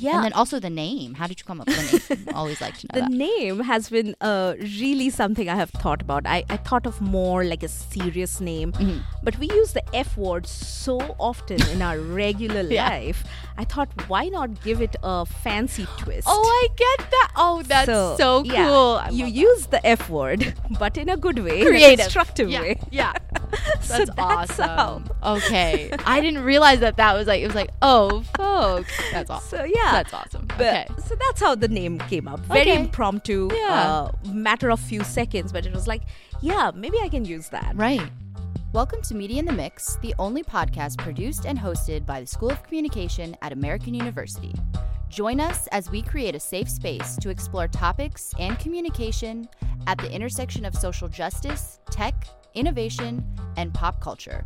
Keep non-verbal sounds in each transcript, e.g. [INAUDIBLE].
Yeah. And then also the name. How did you come up with the name? [LAUGHS] Always like to know the that. name has been uh, really something I have thought about. I, I thought of more like a serious name, Mm-hmm. but we use the F word so often in our [LAUGHS] regular Yeah. life. I thought, why not give it a fancy twist? Oh, I get that. Oh, that's so, yeah, cool. I you use the F word, [LAUGHS] but in a good way, in a Creative. constructive yeah, way. Yeah. So That's, that's awesome. how. Okay. I didn't realize that that was like, it was like, oh, folks. That's awesome. So yeah, That's awesome. But, okay. So that's how the name came up. Very Okay. impromptu, Yeah. uh, matter of few seconds, but it was like, yeah, maybe I can use that. Right. Welcome to Media in the Mix, the only podcast produced and hosted by the School of Communication at American University. Join us as we create a safe space to explore topics and communication at the intersection of social justice, tech, innovation, and pop culture.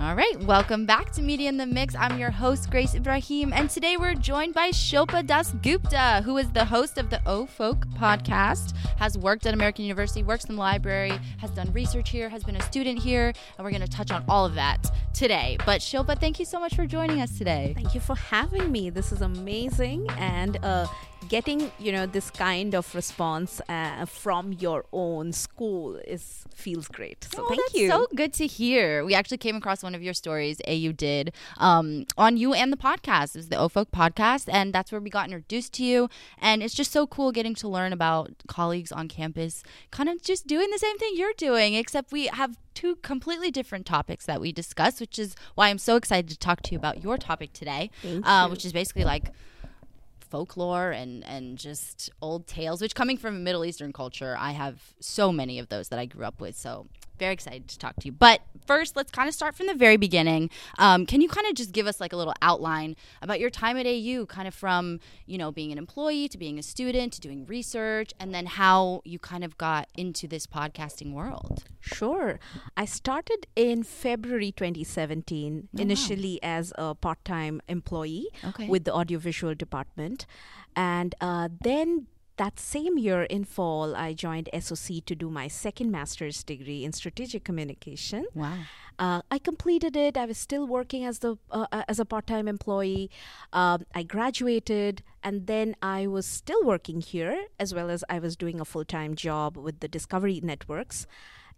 All right, welcome back to Media in the Mix. I'm your host, Grace Ibrahim, and today we're joined by Shilpa Das Gupta, who is the host of the Ohh, Folk podcast, has worked at American University, works in the library, has done research here, has been a student here, and we're going to touch on all of that today. But Shilpa, thank you so much for joining us today. Thank you for having me. This is amazing, and uh, getting you know this kind of response uh, from your own school is feels great. So Oh, thank that's you. So good to hear. We actually came across one of your stories, AU did, um, on you and the podcast. It was the Ohh, Folk podcast, and that's where we got introduced to you. And it's just so cool getting to learn about colleagues on campus, kind of just doing the same thing you're doing, except we have two completely different topics that we discuss, which is why I'm so excited to talk to you about your topic today, uh, which is basically like folklore and and just old tales which coming from a middle eastern culture i have so many of those that i grew up with. So very excited to talk to you but first let's kind of start from the very beginning um, can you kind of just give us like a little outline about your time at au kind of from you know being an employee to being a student to doing research and then how you kind of got into this podcasting world Sure. I started in February 2017, wow. initially as a part time employee Okay. with the audiovisual department. And uh, then that same year in fall, I joined SOC to do my second master's degree in strategic communication. wow Uh, I completed it. I was still working as the uh, uh, as a part time employee. Um, I graduated, and then I was still working here as well as I was doing a full time job with the Discovery Networks.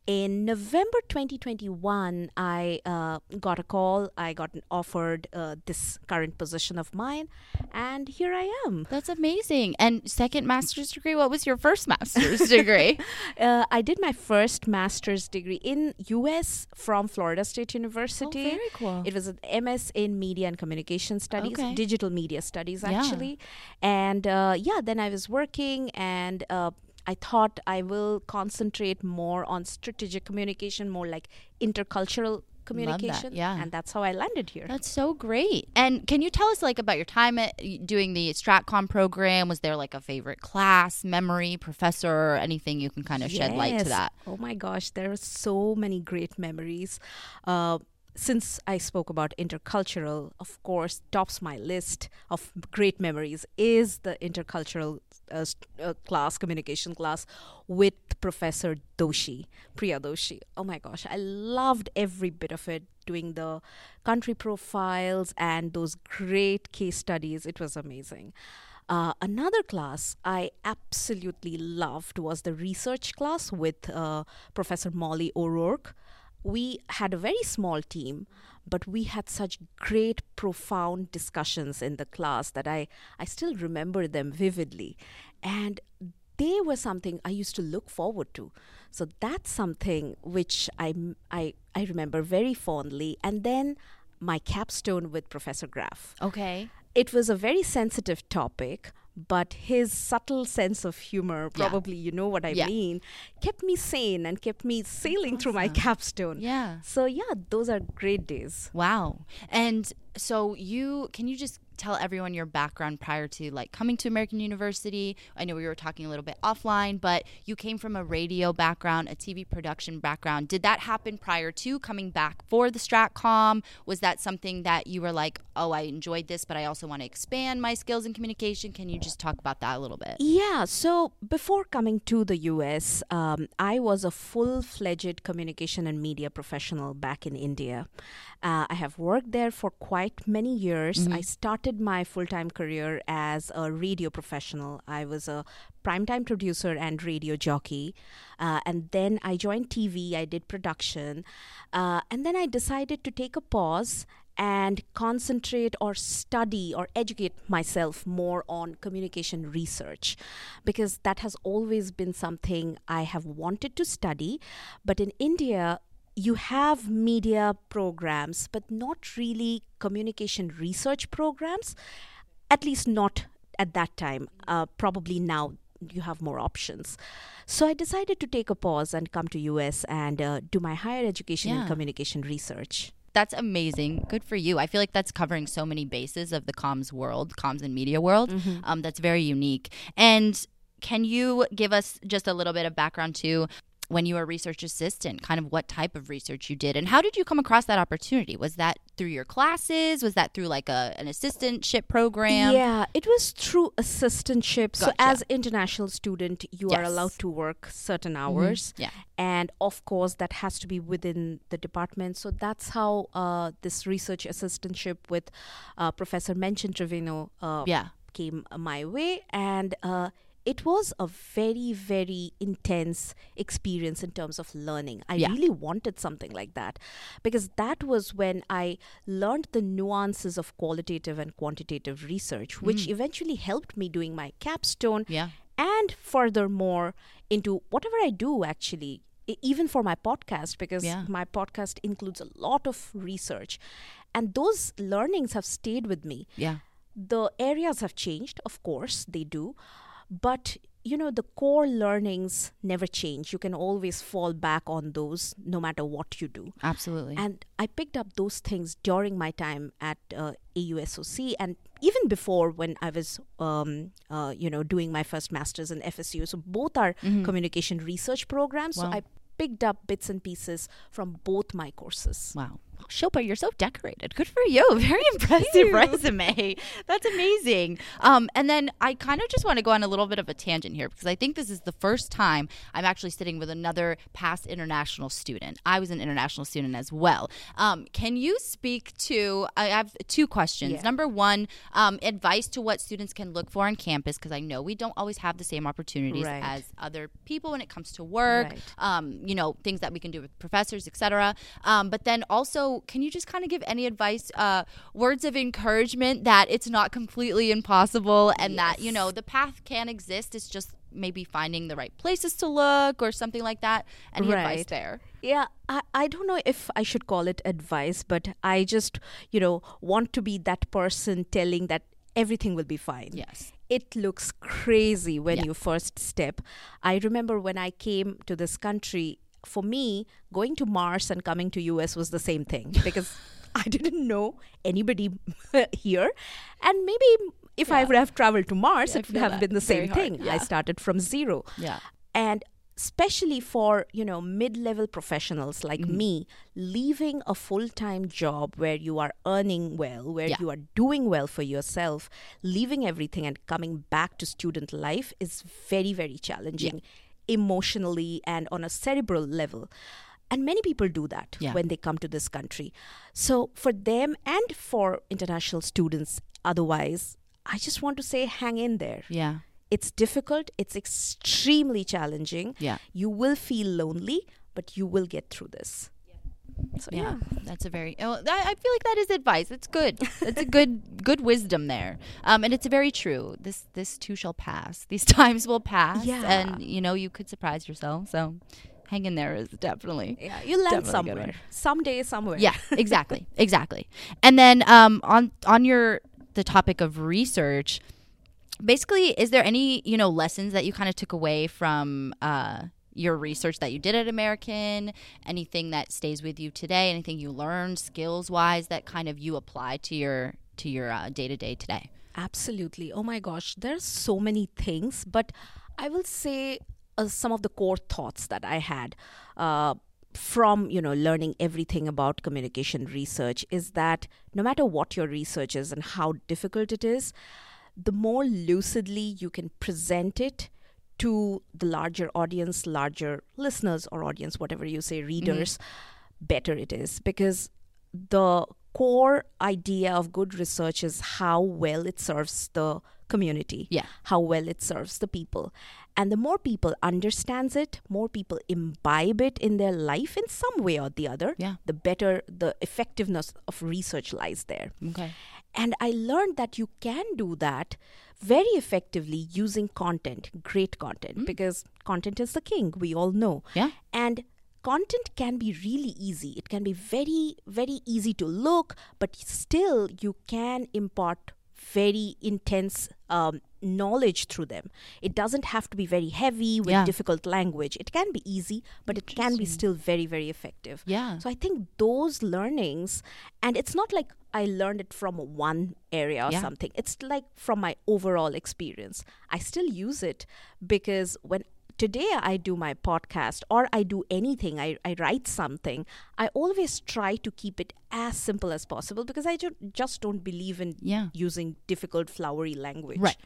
In November 2021, I uh, got a call. I got offered uh, this current position of mine, and here I am. that's amazing and second master's degree what was your first master's degree [LAUGHS] Uh, I did my first master's degree in U.S. from Florida State University. Oh, very cool It was an MS in Media and Communication Studies, Okay. Digital Media Studies, actually, Yeah. actually. And uh, yeah, then I was working and uh, I thought I will concentrate more on strategic communication, more like intercultural communication. yeah. And that's how I landed here. That's so great. And can you tell us like about your time at doing the Stratcom program? Was there like a favorite class, memory, professor, or anything you can kind of shed light to that? Oh my gosh, there are so many great memories. Uh, since I spoke about intercultural, of course, tops my list of great memories is the intercultural uh, uh, class, communication class with Professor Doshi, Priya Doshi. Oh my gosh, I loved every bit of it, doing the country profiles and those great case studies. It was amazing. Uh, another class I absolutely loved was the research class with uh, Professor Molly O'Rourke. We had a very small team, but we had such great, profound discussions in the class that I, I still remember them vividly. And they were something I used to look forward to. So that's something which I, I, I remember very fondly. And then my capstone with Professor Graff Okay. it was a very sensitive topic but his subtle sense of humor Yeah. probably you know what i Yeah. mean kept me sane and kept me sailing through my capstone Yeah. so yeah those are great days Wow. And so you can you just tell everyone your background prior to like coming to American University? I know we were talking a little bit offline, but you came from a radio background, a TV production background. Did that happen prior to coming back for the Stratcom? Was that something that you were like, "Oh, I enjoyed this, but I also want to expand my skills in communication"? Can you just talk about that a little bit? Yeah, so before coming to the US, um, I was a full fledged communication and media professional back in India. Uh, I have worked there for quite many years. I started my full time career as a radio professional. I was a primetime producer and radio jockey. Uh, and then I joined TV, I did production. Uh, and then I decided to take a pause and concentrate or study or educate myself more on communication research because that has always been something I have wanted to study. But in India, you have media programs, but not really communication research programs, at least not at that time. Uh, probably now you have more options. So I decided to take a pause and come to US and uh, do my higher education Yeah. in communication research. That's amazing. Good for you. I feel like that's covering so many bases of the comms world, comms and media world. Um, that's very unique. And can you give us just a little bit of background to when you were a research assistant, kind of what type of research you did, and how did you come across that opportunity? Was that through your classes? Was that through like a an assistantship program? Yeah, it was through assistantship. So as international student, you are Yes. Mm-hmm. allowed to work certain hours. Yeah. And of course, that has to be within the department. So that's how uh, this research assistantship with uh, Professor Mention Trevino uh, Yeah. came my way. And uh, it was a very, very intense experience in terms of learning. I Yeah. really wanted something like that because that was when I learned the nuances of qualitative and quantitative research, which eventually helped me doing my capstone Mm. Yeah. and furthermore into whatever I do actually. Even for my podcast, because Yeah. my podcast includes a lot of research. And those learnings have stayed with me Yeah. the areas have changed of course they do but you know the core learnings never change you can always fall back on those no matter what you do Absolutely. and i picked up those things during my time at uh, ausoc and even before when i was um, uh, you know doing my first masters in fsu so both are communication research programs Mm-hmm. Wow. so i picked up bits and pieces from both my courses Wow. Shilpa, you're so decorated. Good for you. [LAUGHS] Very impressive resume. That's amazing. Um, and then I kind of just want to go on a little bit of a tangent here because I think this is the first time I'm actually sitting with another past international student. I was an international student as well. Um, can you speak to? I have two questions. Yeah. Number one, um, advice to what students can look for on campus because I know we don't always have the same opportunities Right. as other people when it comes to work Right. um, you know, things that we can do with professors, etc. Um, but then also, can you just kind of give any advice, uh, words of encouragement that it's not completely impossible and that, you know, the path can exist. It's just maybe finding the right places to look or something like that. Any advice there? Yeah, I, I don't know if I should call it advice, but I just, you know, want to be that person telling that everything will be fine. Yes. It looks crazy when Yeah. you first step. I remember when I came to this country, for me, going to Mars and coming to US was the same thing [LAUGHS] because I didn't know anybody [LAUGHS] here. And maybe if I would have traveled to Mars, Yeah, it would have been the same hard, thing. yeah. I started from zero Yeah. and especially for you know mid-level professionals like Mm-hmm. me leaving a full-time job where you are earning well where Yeah. you are doing well for yourself leaving everything and coming back to student life is very very challenging emotionally and on a cerebral level and many people do that Yeah. when they come to this country so for them and for international students otherwise i just want to say hang in there Yeah. it's difficult, it's extremely challenging. Yeah. You will feel lonely, but you will get through this. So Yeah, yeah. that's a very. Oh, I I feel like that is advice. It's good. It's a good [LAUGHS] good wisdom there, um, and it's very true. This this too shall pass. [LAUGHS] These times will pass, Yeah. and you know you could surprise yourself. So, hang in there is definitely. Yeah, you land Definitely a good somewhere. Someday, somewhere. Yeah, [LAUGHS] exactly, exactly. And then um, on on your the topic of research, basically, is there any you know lessons that you kind of took away from uh, your research that you did at American? Anything that stays with you today? Anything you learned skills wise that kind of you apply to your to your day to day today? Absolutely. Oh my gosh, there's so many things, but I will say uh, some of the core thoughts that I had uh, from you know learning everything about communication research is that no matter what your research is and how difficult it is, the more lucidly you can present it to the larger audience, larger listeners or audience, whatever you say, readers, mm-hmm. better it is because the core idea of good research is how well it serves the community Yeah. how well it serves the people and the more people understands it more people imbibe it in their life in some way or the other Yeah. the better the effectiveness of research lies there Okay. And I learned that you can do that very effectively using content, great content, because content is the king, we all know. Yeah. And content can be really easy. It can be very, very easy to look, but still you can impart very intense um, knowledge through them. It doesn't have to be very heavy with Yeah. difficult language. It can be easy, but it can be still very, very effective. Yeah. So I think those learnings, and it's not like I learned it from one area or Yeah. something. It's like from my overall experience. I still use it because when today I do my podcast or I do anything, I, I write something, I always try to keep it as simple as possible because I ju- just don't believe in Yeah. using difficult, flowery language. Right.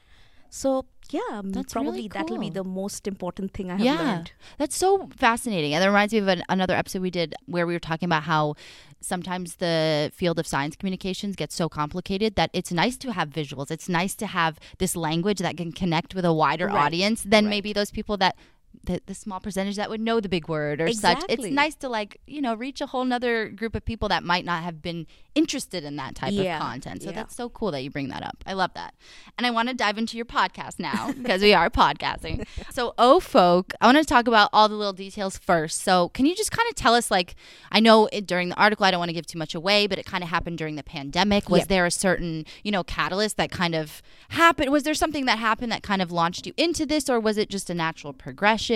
So, yeah, That's probably really that'll be the most important thing I have yeah, learned. that's so fascinating. And that reminds me of an, another episode we did where we were talking about how sometimes the field of science communications gets so complicated that it's nice to have visuals. It's nice to have this language that can connect with a wider Right, audience than right. maybe those people that. The, the small percentage that would know the big word or such. It's nice to like, you know, reach a whole nother group of people that might not have been interested in that type Yeah, of content. So yeah. that's so cool that you bring that up. I love that. And I want to dive into your podcast now [LAUGHS] because we are podcasting. So, Oh Folk, I want to talk about all the little details first. So, can you just kind of tell us, like, I know it, during the article, I don't want to give too much away, but it kind of happened during the pandemic. Was Yep. there a certain, you know, catalyst that kind of happened? Was there something that happened that kind of launched you into this, or was it just a natural progression?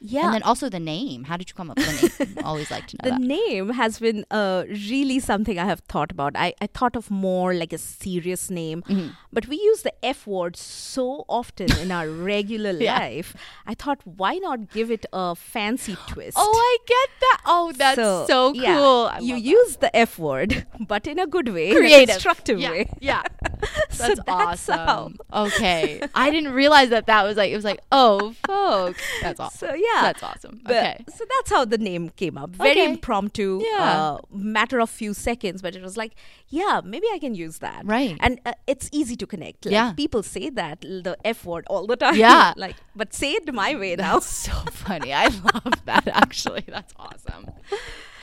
Yeah. And then also the name. How did you come up with the name? Always like to [LAUGHS] know the that. name has been uh, really something I have thought about. I, I thought of more like a serious name, Mm-hmm. but we use the F word so often in our [LAUGHS] regular Yeah. life. I thought, why not give it a fancy twist? Oh, I get that. Oh, that's so, cool. yeah, you that. use the F word, [LAUGHS] but in a good way, creative, constructive yeah, way. Yeah, So that's, that's how. awesome. Okay, I didn't realize that that was like it was like oh folk. That's awesome. So yeah, that's awesome. But- okay, So that's how the name came up. Very Okay. impromptu, Yeah. uh, matter of few seconds, but it was like, yeah, maybe I can use that. Right. And uh, it's easy to connect. Like, Yeah. People say that, the F word, all the time. Yeah. [LAUGHS] like, but say it my way now. that's so funny. I [LAUGHS] love that. Actually, that's awesome.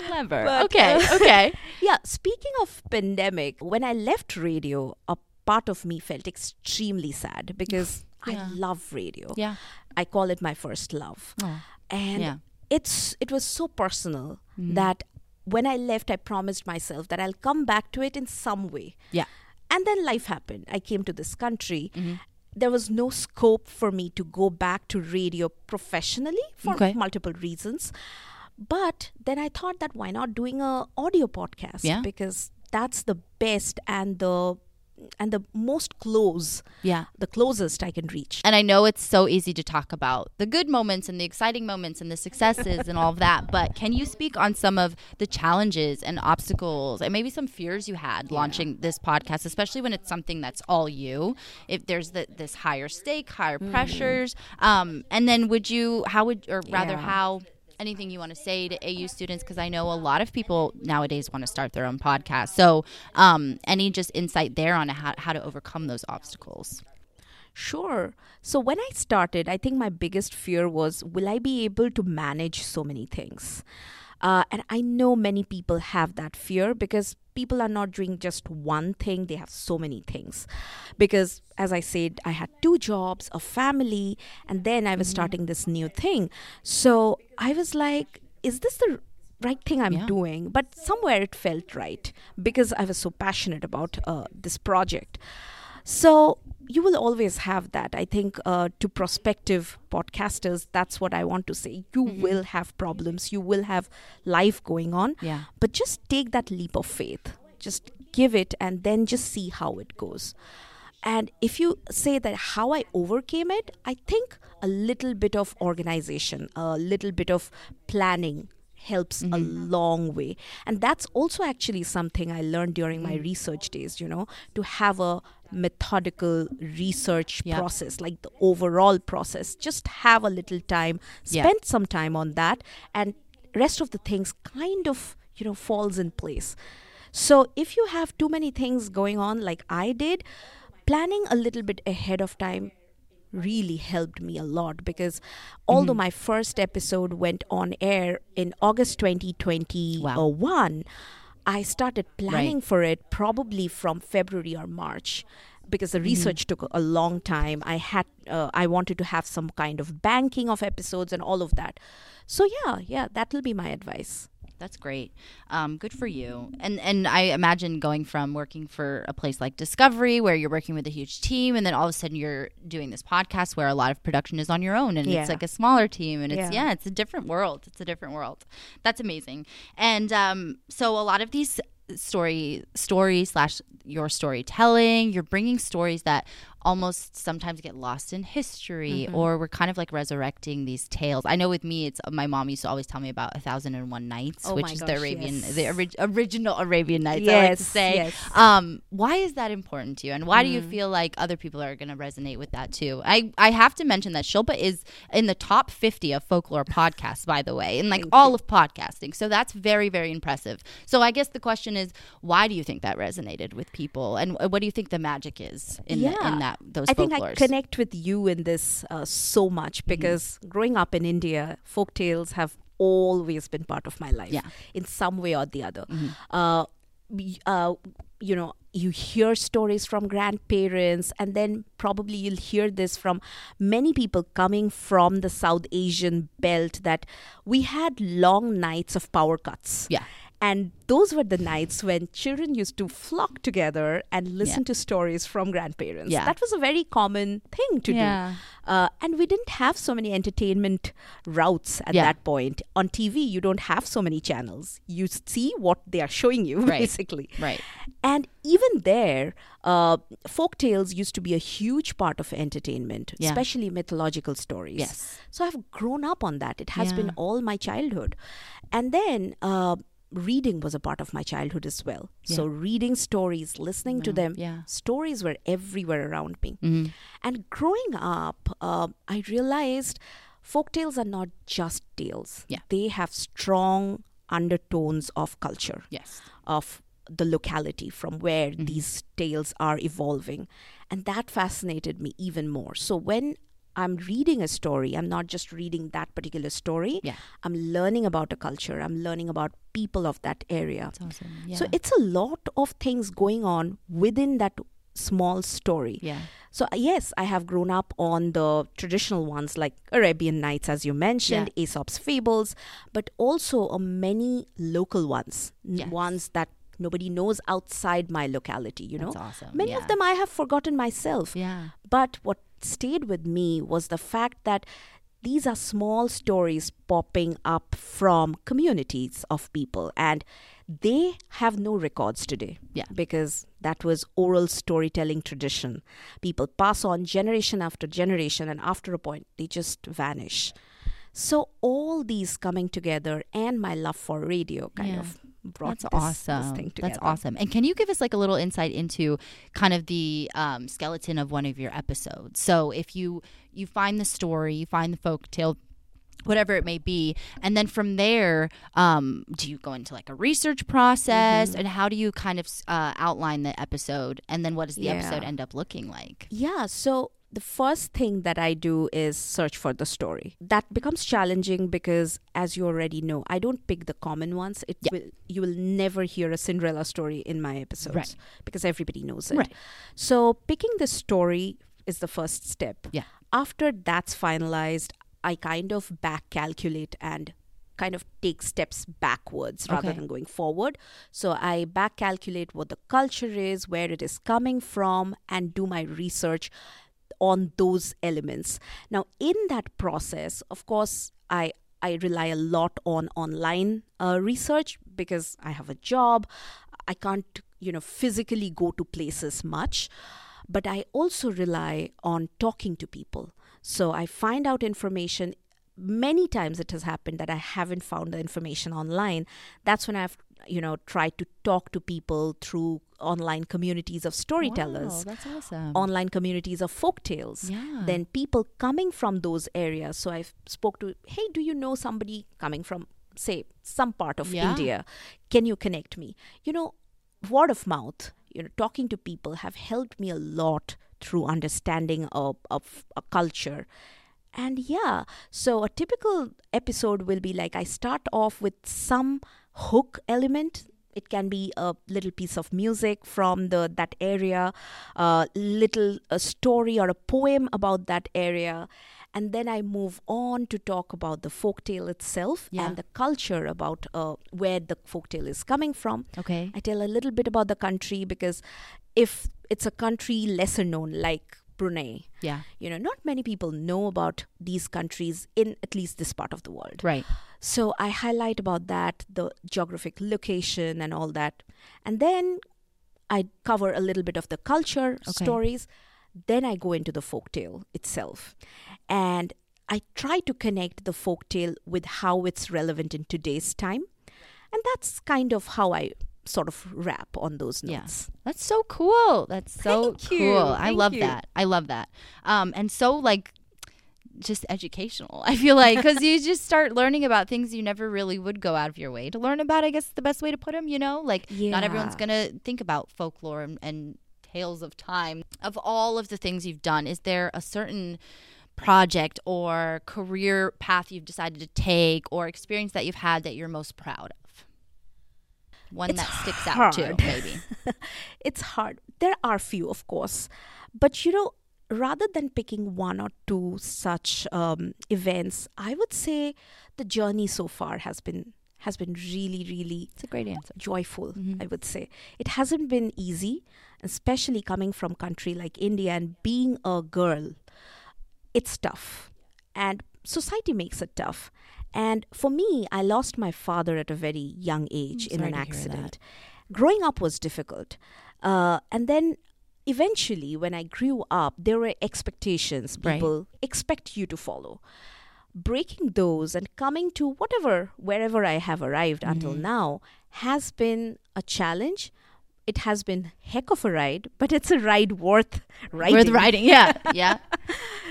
Clever. But, okay, uh, [LAUGHS] okay. Yeah, speaking of pandemic, when I left radio, a part of me felt extremely sad because Yeah. I love radio. Yeah. I call it my first love. Oh, and yeah. it's it was so personal Mm-hmm. that when I left I promised myself that I'll come back to it in some way. Yeah. And then life happened. I came to this country. Mm-hmm. There was no scope for me to go back to radio professionally for Okay. multiple reasons. But then I thought that why not doing a audio podcast? Yeah. Because that's the best and the and the most close, Yeah. the closest I can reach. And I know it's so easy to talk about the good moments and the exciting moments and the successes and all of that, [LAUGHS] but can you speak on some of the challenges and obstacles and maybe some fears you had launching this podcast, especially when it's something that's all you? If there's the, this higher stake, higher Mm. pressures, um, and then would you, how would, or rather, Yeah. how? Anything you want to say to AU students? Because I know a lot of people nowadays want to start their own podcast. So, um, any just insight there on how, how to overcome those obstacles? Sure. So when I started, I think my biggest fear was will I be able to manage so many things? Uh, and I know many people have that fear because people are not doing just one thing, they have so many things. Because, as I said, I had two jobs, a family, and then I was starting this new thing. So I was like, is this the right thing I'm Yeah. doing? But somewhere it felt right because I was so passionate about uh, this project. So you will always have that. I think uh, to prospective podcasters, that's what I want to say. You will have problems, you will have life going on, Yeah. but just take that leap of faith. Just give it and then just see how it goes. And if you say that how I overcame it, I think a little bit of organization, a little bit of planning helps a mm-hmm. long way. And that's also actually something I learned during my mm. research days, you know, to have a methodical research Yeah. process, like the overall process. Just have a little time, Yeah. spend some time on that, and rest of the things kind of, you know, falls in place So if you have too many things going on, like I did, planning a little bit ahead of time really helped me a lot because although Mm-hmm. my first episode went on air in August 2021, I started planning for it probably from February or March because Mm-hmm. the research took a long time. I had uh, I wanted to have some kind of banking of episodes and all of that. So yeah, yeah, that will be my advice. That's great. Um, good for you. And and I imagine going from working for a place like Discovery, where you're working with a huge team, and then all of a sudden you're doing this podcast where a lot of production is on your own, and Yeah. it's like a smaller team, and it's Yeah. yeah, it's a different world. It's a different world. That's amazing. And um, so a lot of these story stories slash your storytelling you're bringing stories that almost sometimes get lost in history Mm-hmm. or we're kind of like resurrecting these tales i know with me it's my mom used to always tell me about a thousand and one nights Oh which is the arabian yes. the ori- original arabian nights i like to say yes. um why is that important to you and why do you Mm. feel like other people are going to resonate with that too i i have to mention that shilpa is in the top 50 of folklore podcasts by the way in like all of podcasting so that's very very impressive so i guess the question is why do you think that resonated with people and what do you think the magic is in, the, in that those I think I connect with you in this uh, so much Mm-hmm. because growing up in India, folk tales have always been part of my life Yeah. in some way or the other. Mm-hmm. Uh, uh, you know, you hear stories from grandparents, and then probably you'll hear this from many people coming from the South Asian belt that we had long nights of power cuts. Yeah. And those were the nights when children used to flock together and listen Yeah. to stories from grandparents. Yeah. That was a very common thing to Yeah. do. Uh, and we didn't have so many entertainment routes at that point. On TV, you don't have so many channels. You see what they are showing you, [LAUGHS] Right. basically. right And even there, uh, folk tales used to be a huge part of entertainment, especially mythological stories. Yes. So I've grown up on that. It has been all my childhood. And then uh, reading was a part of my childhood as well. So reading stories, listening to them, Yeah. stories were everywhere around me. Mhm. And growing up, uh, I realized folk tales are not just tales. Yeah. They have strong undertones of culture yes of the locality from where Mm-hmm. these tales are evolving. And that fascinated me even more. So when I'm reading a story, I'm not just reading that particular story. Yeah. I'm learning about a culture. I'm learning about people of that area. Awesome yeah So it's a lot of things going on within that small story. yeah So uh, yes, I have grown up on the traditional ones like Arabian Nights, as you mentioned, Aesop's fables, but also uh, many local ones, Yes. ones that nobody knows outside my locality. You know, That's awesome, many yeah. of them I have forgotten myself. yeah But what stayed with me was the fact that these are small stories popping up from communities of people and they have no records today Yeah. because that was oral storytelling tradition people pass on generation after generation and after a point they just vanish so all these coming together and my love for radio kind Yeah. of brought That's this, this awesome. thing together That's awesome. And can you give us like a little insight into kind of the um, skeleton of one of your episodes? So if you you find the story, you find the folk tale. Whatever it may be, and then from there, um, do you go into like a research process, Mm-hmm. and how do you kind of uh, outline the episode, and then what does the Yeah. episode end up looking like? Yeah, so the first thing that I do is search for the story. That becomes challenging because as you already know, I don't pick the common ones. It Yeah. will you will never hear a Cinderella story in my episodes Right. because everybody knows it. Right. So picking the story is the first step. Yeah. After that's finalized, I kind of back calculate and kind of take steps backwards rather Okay. than going forward. So I back calculate what the culture is, where it is coming from, and do my research on those elements. Now, in that process, of course, I I rely a lot on online uh, research because I have a job. I can't, you know, physically go to places much, but I also rely on talking to people. So I find out information. Many times it has happened that I haven't found the information online. That's when I've, you know, tried to talk to people through online communities of storytellers Wow, that's awesome. online communities of folk tales. Yeah. Then people coming from those areas. So I spoke to, hey, do you know somebody coming from, say, some part of Yeah. India? Can you connect me? You know, word of mouth, you know, talking to people have helped me a lot through understanding of, of a culture. And yeah, so a typical episode will be like I start off with some hook element it can be a little piece of music from the that area a little a story or a poem about that area and then I move on to talk about the folktale itself Yeah. and the culture about uh, where the folktale is coming from. Okay. I tell a little bit about the country because if it's a country lesser known like Brunei, Yeah. you know, not many people know about these countries in at least this part of the world. Right. So I highlight about that, the geographic location and all that. And then I cover a little bit of the culture Okay. stories. Then I go into the folktale itself. And I try to connect the folktale with how it's relevant in today's time. And that's kind of how I sort of wrap on those Yeah. notes. That's so cool. That's so Thank you. cool. I Thank love you. that. I love that. Um, and so like just educational. I feel like because you [LAUGHS] just start learning about things you never really would go out of your way to learn about. I guess the best way to put them. You know, like not everyone's gonna think about folklore and, and tales of time. Of all of the things you've done, is there a certain project or career path you've decided to take or experience that you've had that you're most proud of? One It's that sticks out too, hard. maybe. [LAUGHS] it's hard. There are few, of course, but you know, rather than picking one or two such um, events, I would say the journey so far has been has been really, really It's a great answer. joyful. Mhm. I would say it hasn't been easy, especially coming from a country like India and being a girl. It's tough, and society makes it tough. And for me, I lost my father at a very young age I'm in an to hear that. accident. Growing up was difficult, uh, and then eventually, when I grew up, there were expectations Right. people expect you to follow breaking those and coming to whatever wherever i have arrived until Mhm. now has been a challenge it has been heck of a ride but it's a ride worth riding Worth writing, yeah, [LAUGHS] yeah,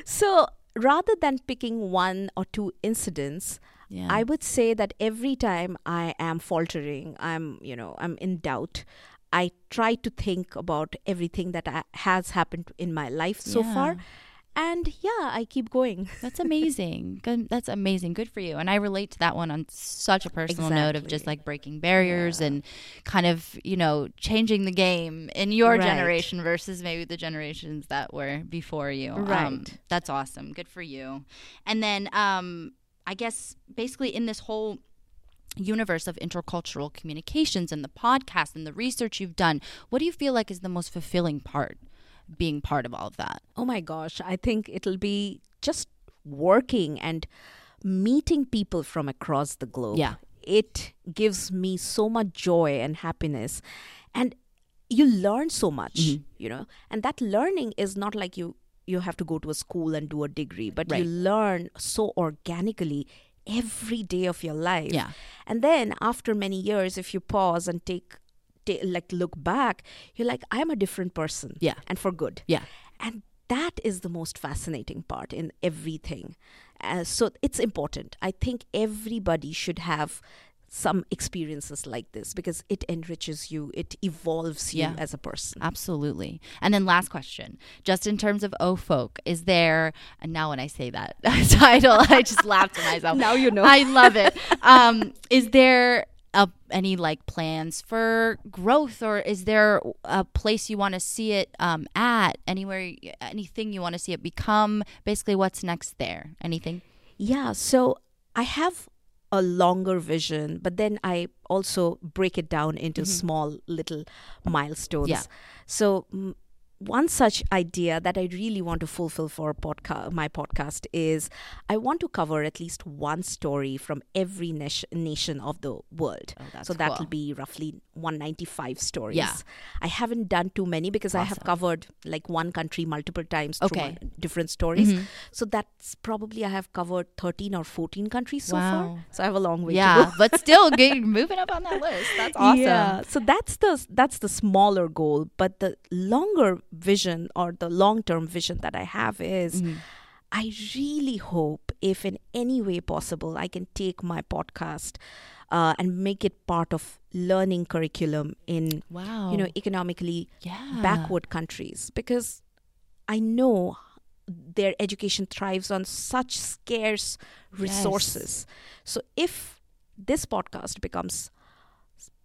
so rather than picking one or two incidents yeah. i would say that every time i am faltering i'm you know i'm in doubt i try to think about everything that I, has happened in my life so far and yeah i keep going [LAUGHS] That's amazing. Good, that's amazing. Good for you. And I relate to that one on such a personal note of just like breaking barriers Yeah. and kind of, you know, changing the game in your Right. generation versus maybe the generations that were before you. Um, Right. that's awesome. Good for you. And then um, I guess basically in this whole universe of intercultural communications and the podcast and the research you've done, what do you feel like is the most fulfilling part being part of all of that? Oh my gosh, I think it'll be just working and meeting people from across the globe. Yeah. It gives me so much joy and happiness. And you learn so much, Mhm. you know. And that learning is not like you you have to go to a school and do a degree, but Right. you learn so organically every day of your life. Yeah. And then after many years, if you pause and take, ta- like look back, you're like, I'm a different person. Yeah. And for good. Yeah. And that is the most fascinating part in everything. Uh, so it's important. I think everybody should have some experiences like this because it enriches you, it evolves you Yeah. as a person. Absolutely. And then last question, just in terms of O folk, is there and now when I say that [LAUGHS] title, I just [LAUGHS] laughed to myself. Now you know. I love it. Um, is there a, any like plans for growth or is there a place you want to see it um, at anywhere anything you want to see it become basically what's next there anything Yeah, so I have a longer vision, but then I also break it down into mm-hmm. small little milestones. Yeah. So one such idea that I really want to fulfill for podca- my podcast is I want to cover at least one story from every nation nation of the world. Oh, so that'll cool. be roughly 195 stories. Yeah. I haven't done too many because I have covered like one country multiple times through Okay. my different stories. Mhm. So that's probably I have covered 13 or 14 countries so Wow. far. So I have a long way to yeah go. but still [LAUGHS] get, moving up on that list that's awesome Yeah. So that's the that's the smaller goal, but the longer vision or the long-term vision that I have is Mhm. I really hope if in any way possible I can take my podcast uh, and make it part of learning curriculum in Wow. you know economically yeah. backward countries because I know their education thrives on such scarce resources. So if this podcast becomes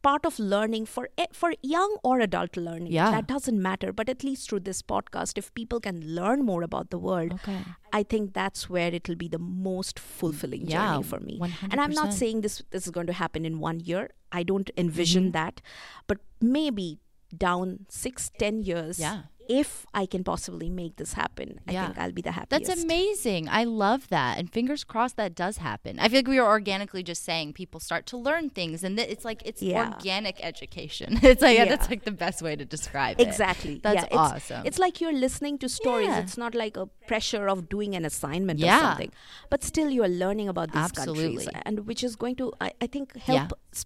part of learning for e- for young or adult learning Yeah. that doesn't matter but at least through this podcast if people can learn more about the world Okay. i think that's where it'll be the most fulfilling Yeah, journey for me and i'm not saying this this is going to happen in one year i don't envision that but maybe down six ten years Yeah. If i can possibly make this happen i Yeah. think i'll be the happiest That's amazing. I love that. And fingers crossed that does happen. I feel like we are organically just saying people start to learn things and it's like it's Yeah. organic education. [LAUGHS] It's like Yeah. that's like the best way to describe it. Exactly. That's yeah, awesome. It's like you're listening to stories. It's not like a pressure of doing an assignment or something. But still, you are learning about these Absolutely. countries, and which is going to, I, I think, help Yeah.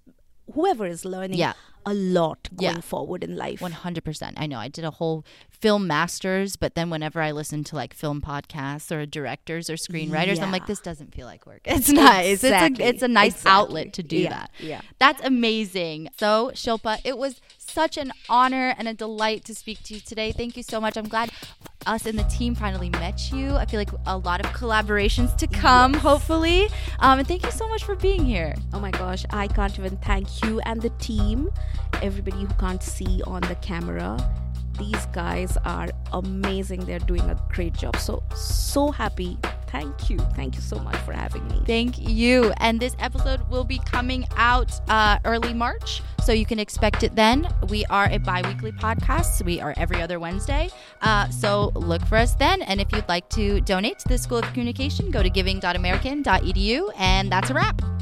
Whoever is learning Yeah. a lot going Yeah. forward in life. 100%. I know. I did a whole film masters, but then whenever I listen to like film podcasts or directors or screenwriters, I'm like, this doesn't feel like work. [LAUGHS] It's nice. Exactly. It's, a, it's a nice Exactly. outlet to do Yeah. that. Yeah. That's amazing. So, Shilpa, it was such an honor and a delight to speak to you today. Thank you so much. I'm glad us and the team finally met you. I feel like a lot of collaborations to come, hopefully. Um, and thank you so much for being here. Oh my gosh, I can't even thank you and the team, everybody who can't see on the camera. These guys are amazing. They're doing a great job. So, so happy. Thank you. Thank you so much for having me. Thank you. And this episode will be coming out uh, early March, so you can expect it then. We are a bi weekly podcast. We are every other Wednesday. Uh, so look for us then. And if you'd like to donate to the School of Communication, go to giving.american.edu. And that's a wrap.